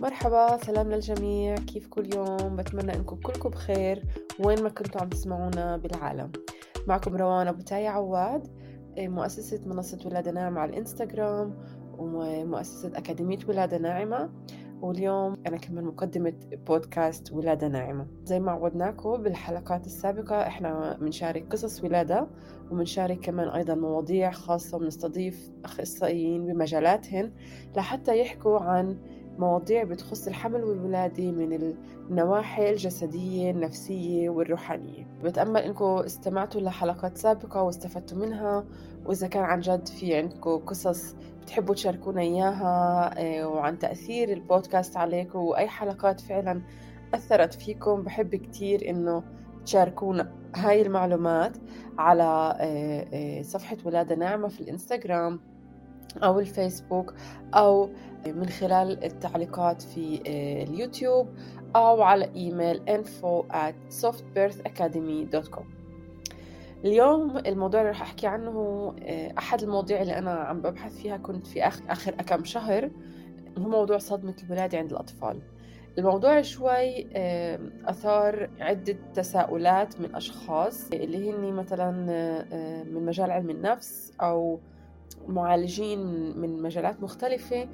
مرحبا سلام للجميع. كيف كل يوم؟ بتمنى إنكم كلكم بخير وين ما كنتوا عم تسمعونا بالعالم. معكم روان أبو تاي عواد مؤسسة منصة ولادة ناعمة على الإنستغرام ومؤسسة أكاديمية ولادة ناعمة. واليوم أنا كمان مقدمة بودكاست ولادة ناعمة. زي ما عودناكم بالحلقات السابقة إحنا بنشارك قصص ولادة وبنشارك كمان أيضا مواضيع خاصة وبنستضيف أخصائيين بمجالاتهن لحتى يحكوا عن مواضيع بتخص الحمل والولادة من النواحي الجسدية النفسية والروحانية. بتأمل إنكم استمعتوا لحلقات سابقة واستفدتوا منها وإذا كان عن جد في عندكم قصص بتحبوا تشاركونا إياها آه، وعن تأثير البودكاست عليكم وأي حلقات فعلا أثرت فيكم بحب كتير إنه تشاركونا هاي المعلومات على آه، آه، صفحة ولادة ناعمة في الإنستغرام. أو الفيسبوك أو من خلال التعليقات في اليوتيوب أو على إيميل info at softbirthacademy.com اليوم الموضوع اللي رح أحكي عنه هو أحد المواضيع اللي أنا عم ببحث فيها كنت في آخر كم شهر هو موضوع صدمة الولادة عند الأطفال. الموضوع شوي أثار عدة تساؤلات من أشخاص اللي هن مثلا من مجال علم النفس أو معالجين من مجالات مختلفة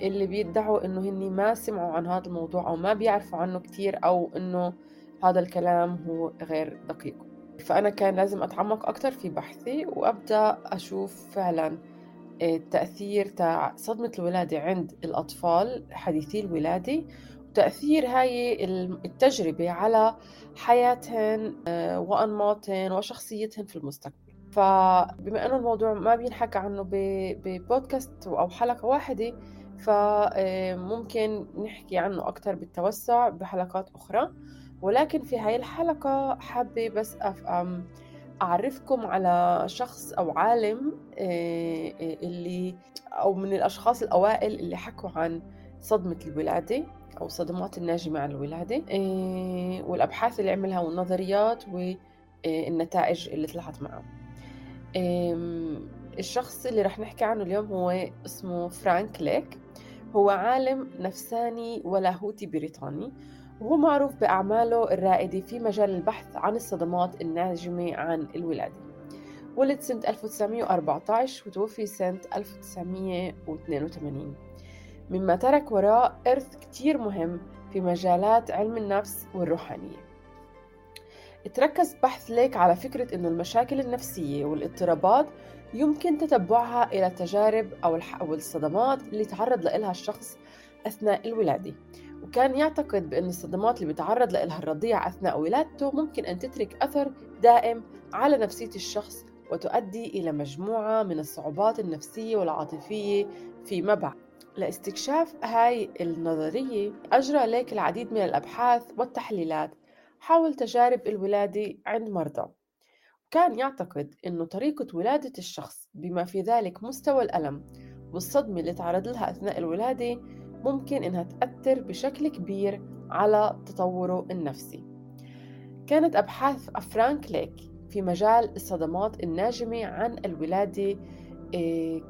اللي بيدعوا إنه هني ما سمعوا عن هذا الموضوع أو ما بيعرفوا عنه كتير أو إنه هذا الكلام هو غير دقيق. فأنا كان لازم أتعمق أكتر في بحثي وأبدأ أشوف فعلا التأثير تاع صدمة الولادة عند الأطفال حديثي الولادة وتأثير هاي التجربة على حياتهن وأنماطهن وشخصيتهن في المستقبل. فبما إنه الموضوع ما بينحكى عنه ببودكاست أو حلقة واحدة فممكن نحكي عنه أكثر بالتوسع بحلقات أخرى. ولكن في هاي الحلقة حابة بس أعرفكم على شخص أو عالم اللي أو من الأشخاص الأوائل اللي حكوا عن صدمة الولادة أو الصدمات الناجمة عن الولادة والأبحاث اللي عملها والنظريات والنتائج اللي طلعت معه الشخص اللي رح نحكي عنه اليوم هو اسمه فرانك ليك. هو عالم نفساني ولاهوتي بريطاني وهو معروف بأعماله الرائدة في مجال البحث عن الصدمات الناجمة عن الولادة. ولد سنة 1914 وتوفي سنة 1982 مما ترك وراء إرث كتير مهم في مجالات علم النفس والروحانية. تركز بحث ليك على فكرة أن المشاكل النفسية والاضطرابات يمكن تتبعها إلى التجارب أو الصدمات اللي تعرض لها الشخص أثناء الولادة. وكان يعتقد بأن الصدمات اللي بيتعرض لها الرضيع أثناء ولادته ممكن أن تترك أثر دائم على نفسية الشخص وتؤدي إلى مجموعة من الصعوبات النفسية والعاطفية فيما بعد. لاستكشاف هاي النظرية أجرى ليك العديد من الأبحاث والتحليلات. حول تجارب الولادة عند مرضى. كان يعتقد أن طريقة ولادة الشخص بما في ذلك مستوى الألم والصدمة اللي تعرض لها أثناء الولادة ممكن أنها تأثر بشكل كبير على تطوره النفسي. كانت أبحاث فرانك ليك في مجال الصدمات الناجمة عن الولادة آه،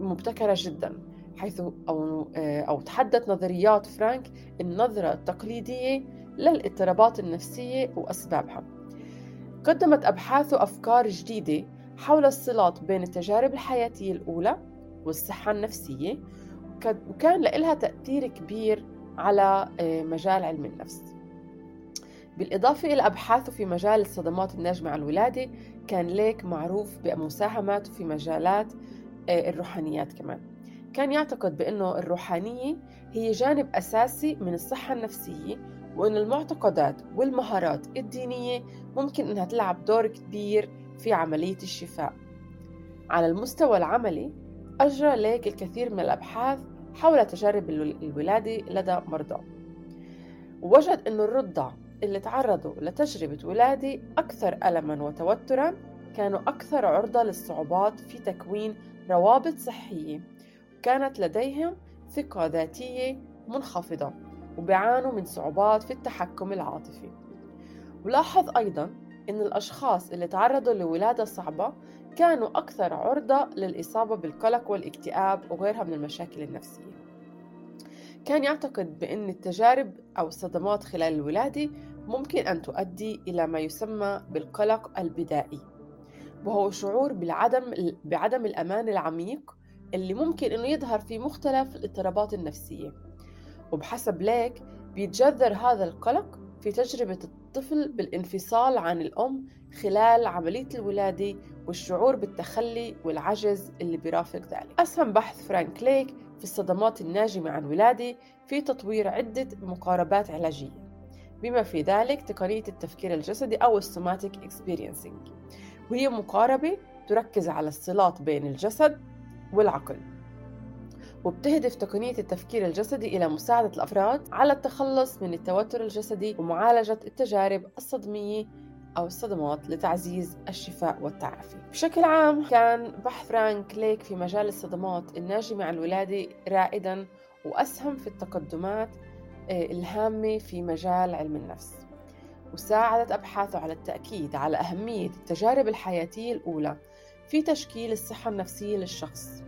مبتكرة جدا حيث أو, آه، أو تحدث نظريات فرانك النظرة التقليدية للاضطرابات النفسية وأسبابها. قدمت أبحاثه أفكار جديدة حول الصلات بين التجارب الحياتية الأولى والصحة النفسية وكان لها تأثير كبير على آه، مجال علم النفس. بالإضافة إلى أبحاثه في مجال الصدمات الناجمة عن الولادة كان ليك معروف بمساهماته في مجالات آه، الروحانيات كمان. كان يعتقد بأنه الروحانية هي جانب أساسي من الصحة النفسية وأن المعتقدات والمهارات الدينية ممكن أنها تلعب دور كبير في عملية الشفاء. على المستوى العملي أجرى ليك الكثير من الأبحاث حول تجارب الولادة لدى مرضى. ووجد أن الرضع اللي تعرضوا لتجربة ولادة أكثر ألما وتوترا كانوا أكثر عرضة للصعوبات في تكوين روابط صحية كانت لديهم ثقة ذاتية منخفضة. وبيعانوا من صعوبات في التحكم العاطفي. ولاحظ أيضا أن الأشخاص اللي تعرضوا لولادة صعبة كانوا أكثر عرضة للإصابة بالقلق والاكتئاب وغيرها من المشاكل النفسية. كان يعتقد بأن التجارب أو الصدمات خلال الولادة ممكن أن تؤدي إلى ما يسمى بالقلق البدائي وهو شعور بالعدم بعدم الأمان العميق اللي ممكن أنه يظهر في مختلف الاضطرابات النفسية. وبحسب ليك بيتجذر هذا القلق في تجربة الطفل بالانفصال عن الأم خلال عملية الولادة والشعور بالتخلي والعجز اللي بيرافق ذلك. أسهم بحث فرانك ليك في الصدمات الناجمة عن ولادة في تطوير عدة مقاربات علاجية. بما في ذلك تقنية التفكير الجسدي أو ال somatic experiencing. وهي مقاربة تركز على الصلات بين الجسد والعقل. وبتهدف تقنية التفكير الجسدي إلى مساعدة الأفراد على التخلص من التوتر الجسدي ومعالجة التجارب الصدمية أو الصدمات لتعزيز الشفاء والتعافي. بشكل عام كان بحث فرانك ليك في مجال الصدمات الناجمة عن الولادة رائدا وأسهم في التقدمات آه، الهامة في مجال علم النفس وساعدت أبحاثه على التأكيد على أهمية التجارب الحياتية الأولى في تشكيل الصحة النفسية للشخص.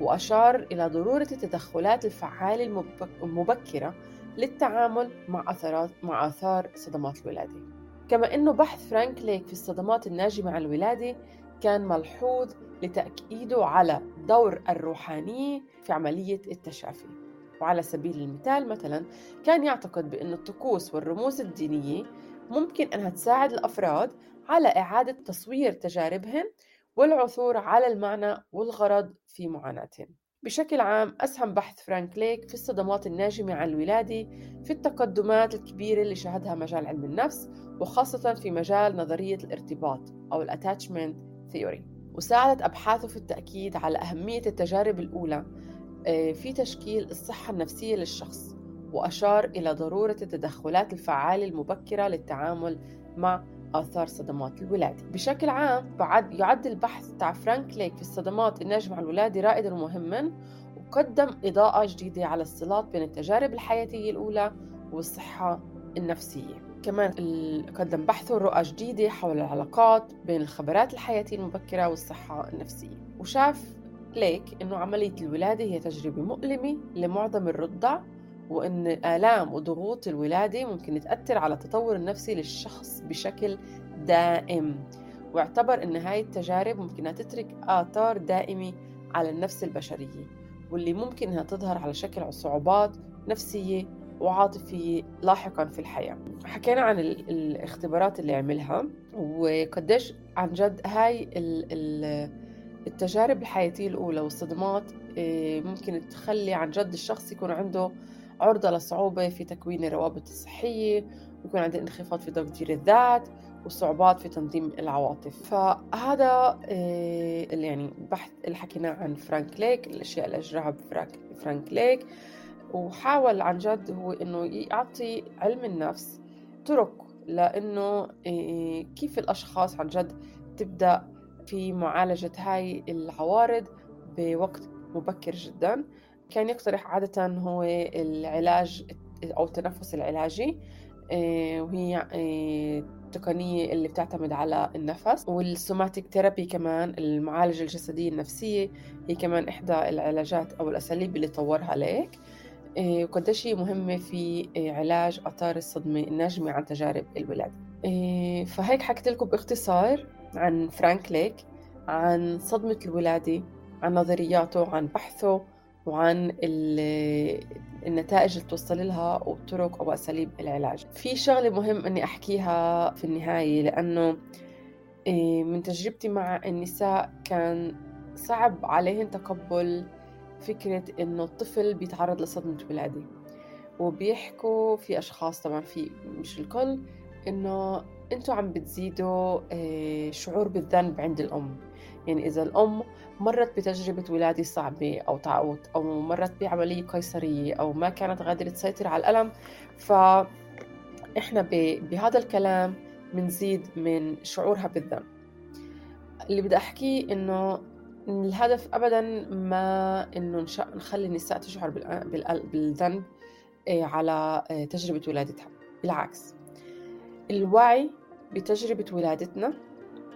وأشار إلى ضرورة التدخلات الفعالة المبكرة للتعامل مع أثرات مع آثار صدمات الولادة. كما أنه بحث فرانك ليك في الصدمات الناجمة عن الولادة كان ملحوظ لتأكيده على دور الروحانية في عملية التشافي. وعلى سبيل المثال مثلا كان يعتقد بأن الطقوس والرموز الدينية ممكن أنها تساعد الأفراد على إعادة تصوير تجاربهم والعثور على المعنى والغرض في معاناتهم. بشكل عام أسهم بحث فرانك ليك في الصدمات الناجمة عن الولادة في التقدمات الكبيرة اللي شهدها مجال علم النفس وخاصة في مجال نظرية الارتباط أو ال attachment theory وساعدت أبحاثه في التأكيد على أهمية التجارب الأولى آه، في تشكيل الصحة النفسية للشخص وأشار إلى ضرورة التدخلات الفعالة المبكرة للتعامل مع آثار صدمات الولادة. بشكل عام بعد يعد البحث تاع فرانك ليك في الصدمات الناجمة عن الولادة رائدا ومهما وقدم إضاءة جديدة على الصلات بين التجارب الحياتية الأولى والصحة النفسية. كمان قدم بحثه رؤى جديدة حول العلاقات بين الخبرات الحياتية المبكرة والصحة النفسية. وشاف ليك أنه عملية الولادة هي تجربة مؤلمة لمعظم الرضع وأن آلام وضغوط الولادة ممكن تأثر على التطور النفسي للشخص بشكل دائم. واعتبر أن هاي التجارب ممكن تترك آثار دائمة على النفس البشرية واللي ممكن أنها تظهر على شكل صعوبات نفسية وعاطفية لاحقا في الحياة. حكينا عن الاختبارات اللي عملها وقديش عن جد هاي التجارب الحياتية الأولى والصدمات إيه، ممكن تخلي عن جد الشخص يكون عنده عرضة لصعوبة في تكوين الروابط الصحية ويكون عنده انخفاض في تقدير الذات وصعوبات في تنظيم العواطف. فهذا آه، اللي يعني بحث اللي حكيناه عن فرانك ليك الأشياء اللي أجراها فرانك ليك. وحاول عن جد هو إنه يعطي علم النفس طرق لأنه آه، كيف الأشخاص عن جد تبدأ في معالجة هاي العوارض بوقت مبكر جدا. كان يقترح عادة هو العلاج أو التنفس العلاجي آه، وهي التقنية آه، اللي بتعتمد على النفس وال somatic therapy كمان المعالجة الجسدية النفسية هي كمان إحدى العلاجات أو الأساليب اللي طورها ليك آه، وقديش هي مهمة في علاج آثار الصدمة الناجمة عن تجارب الولادة فهيك حكيت لكم باختصار عن فرانك ليك عن صدمة الولادة عن نظرياته عن بحثه وعن النتائج اللي توصل لها وطرق أو أساليب العلاج. في شغلة مهم أني أحكيها في النهاية لأنه إيه، من تجربتي مع النساء كان صعب عليهن تقبل فكرة إنه الطفل بيتعرض لصدمة ولادة. وبيحكوا في أشخاص طبعا في مش الكل إنه أنتوا عم بتزيدوا إيه، شعور بالذنب عند الأم. يعني إذا الأم مرت بتجربة ولادة صعبة أو تعود أو مرت بعملية قيصرية أو ما كانت قادرة تسيطر على الألم فإحنا بهذا الكلام بنزيد من شعورها بالذنب. اللي بدي أحكيه إنه الهدف أبدا ما إنه نخلي النساء تشعر بالذنب إيه، على إيه، تجربة ولادتها. بالعكس الوعي بتجربة ولادتنا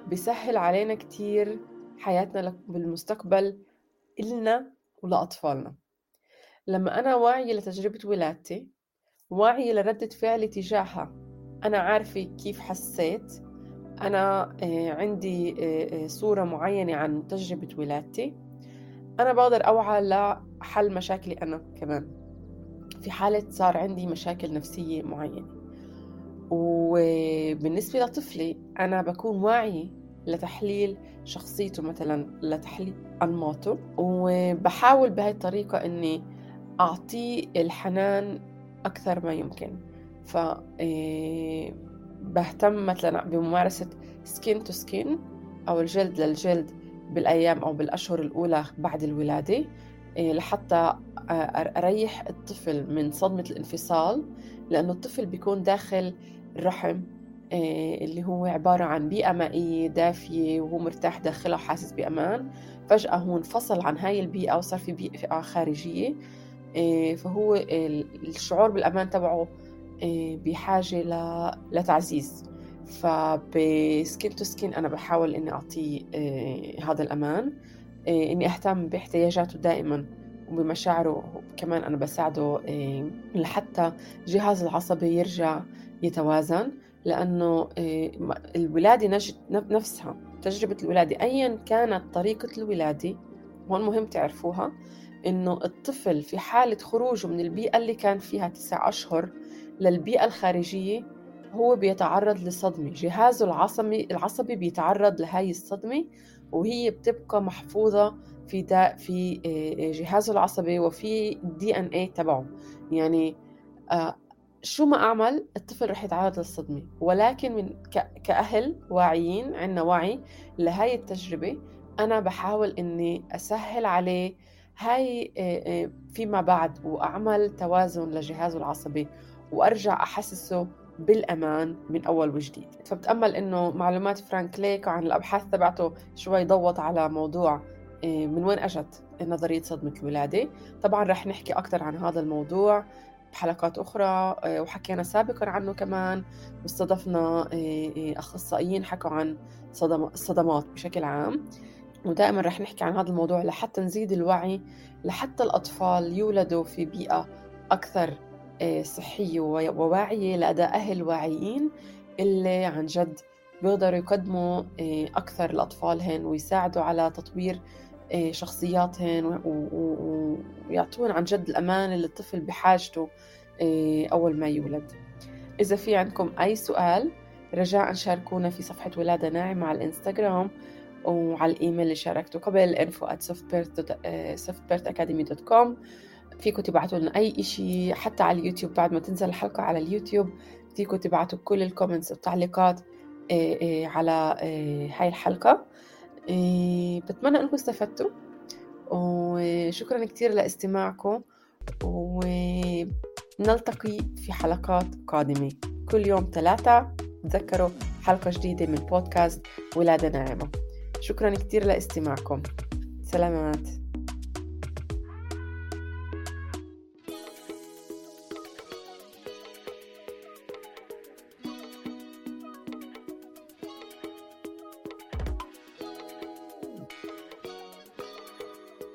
بيسهل علينا كتير حياتنا بالمستقبل إلنا ولأطفالنا. لما أنا واعية لتجربة ولادتي واعية لردة فعلي تجاهها أنا عارفة كيف حسيت. أنا آه، عندي آه، صورة معينة عن تجربة ولادتي. أنا بقدر أوعى لحل مشاكلي أنا كمان. في حالة صار عندي مشاكل نفسية معينة. وبالنسبة لطفلي أنا بكون واعي لتحليل شخصيته مثلا لتحليل أنماطه. وبحاول بهاي الطريقة إني أعطيه الحنان أكثر ما يمكن. ف آه، بهتم مثلا بممارسة skin to skin أو الجلد للجلد بالأيام أو بالأشهر الأولى بعد الولادة آه، لحتى آه، أريح الطفل من صدمة الانفصال لأنه الطفل بيكون داخل الرحم اللي هو عبارة عن بيئة مائية دافية وهو مرتاح داخلها وحاسس بأمان. فجأة هو انفصل عن هاي البيئة وصار في بيئة خارجية. آه، فهو الشعور بالأمان تبعه آه، بحاجة لتعزيز. فب skin to skin أنا بحاول إني أعطيه آه، هذا الأمان. إني أهتم باحتياجاته دائما وبمشاعره. كمان أنا بساعده لحتى الجهاز العصبي يرجع يتوازن. لأنه الولادة نفسها تجربة الولادة أيا كانت طريقة الولادة هون مهم تعرفوها إنه الطفل في حالة خروجه من البيئة اللي كان فيها تسع أشهر للبيئة الخارجية هو بيتعرض لصدمة. جهازه العصبي العصبي بيتعرض لهاي الصدمة وهي بتبقى محفوظة في دا في آه، جهازه العصبي وفي الدي إن اي تبعه. يعني آه، شو ما أعمل الطفل رح يتعرض للصدمة. ولكن من كأهل واعيين عنا وعي لهاي التجربة أنا بحاول إني أسهل عليه هاي آه، آه، فيما بعد وأعمل توازن لجهازه العصبي وأرجع أحسسه بالأمان من أول وجديد. فبتأمل إنه معلومات فرانك ليك عن الأبحاث تبعته شوي ضوت على موضوع آه، من وين أجت نظرية صدمة الولادة طبعا رح نحكي أكثر عن هذا الموضوع بحلقات أخرى وحكينا سابقا عنه كمان واستضفنا أخصائيين حكوا عن الصدمات بشكل عام. ودائما رح نحكي عن هذا الموضوع لحتى نزيد الوعي لحتى الأطفال يولدوا في بيئة أكثر آه، صحية وواعية لأداء أهل واعيين اللي عن جد بيقدروا يقدموا آه، أكثر لأطفالهن ويساعدوا على تطوير آه، شخصياتهن ويعطون عن جد الأمان اللي الطفل بحاجته أول ما يولد. إذا في عندكم أي سؤال رجاء شاركونا في صفحة ولادة ناعمة على الإنستغرام وعلى الإيميل اللي شاركته قبل info at softbirthacademy.com فيكم تبعتوا لنا أي إشي حتى على اليوتيوب بعد ما تنزل الحلقة على اليوتيوب فيكم تبعتوا كل ال comments والتعليقات آه، على هاي الحلقة. بتمنى أنكم استفدتوا. وشكرا كتير لاستماعكم. ونلتقي في حلقات قادمة. كل يوم ثلاثة تذكروا حلقة جديدة من بودكاست ولادة ناعمة شكرا كتير لاستماعكم. سلامات.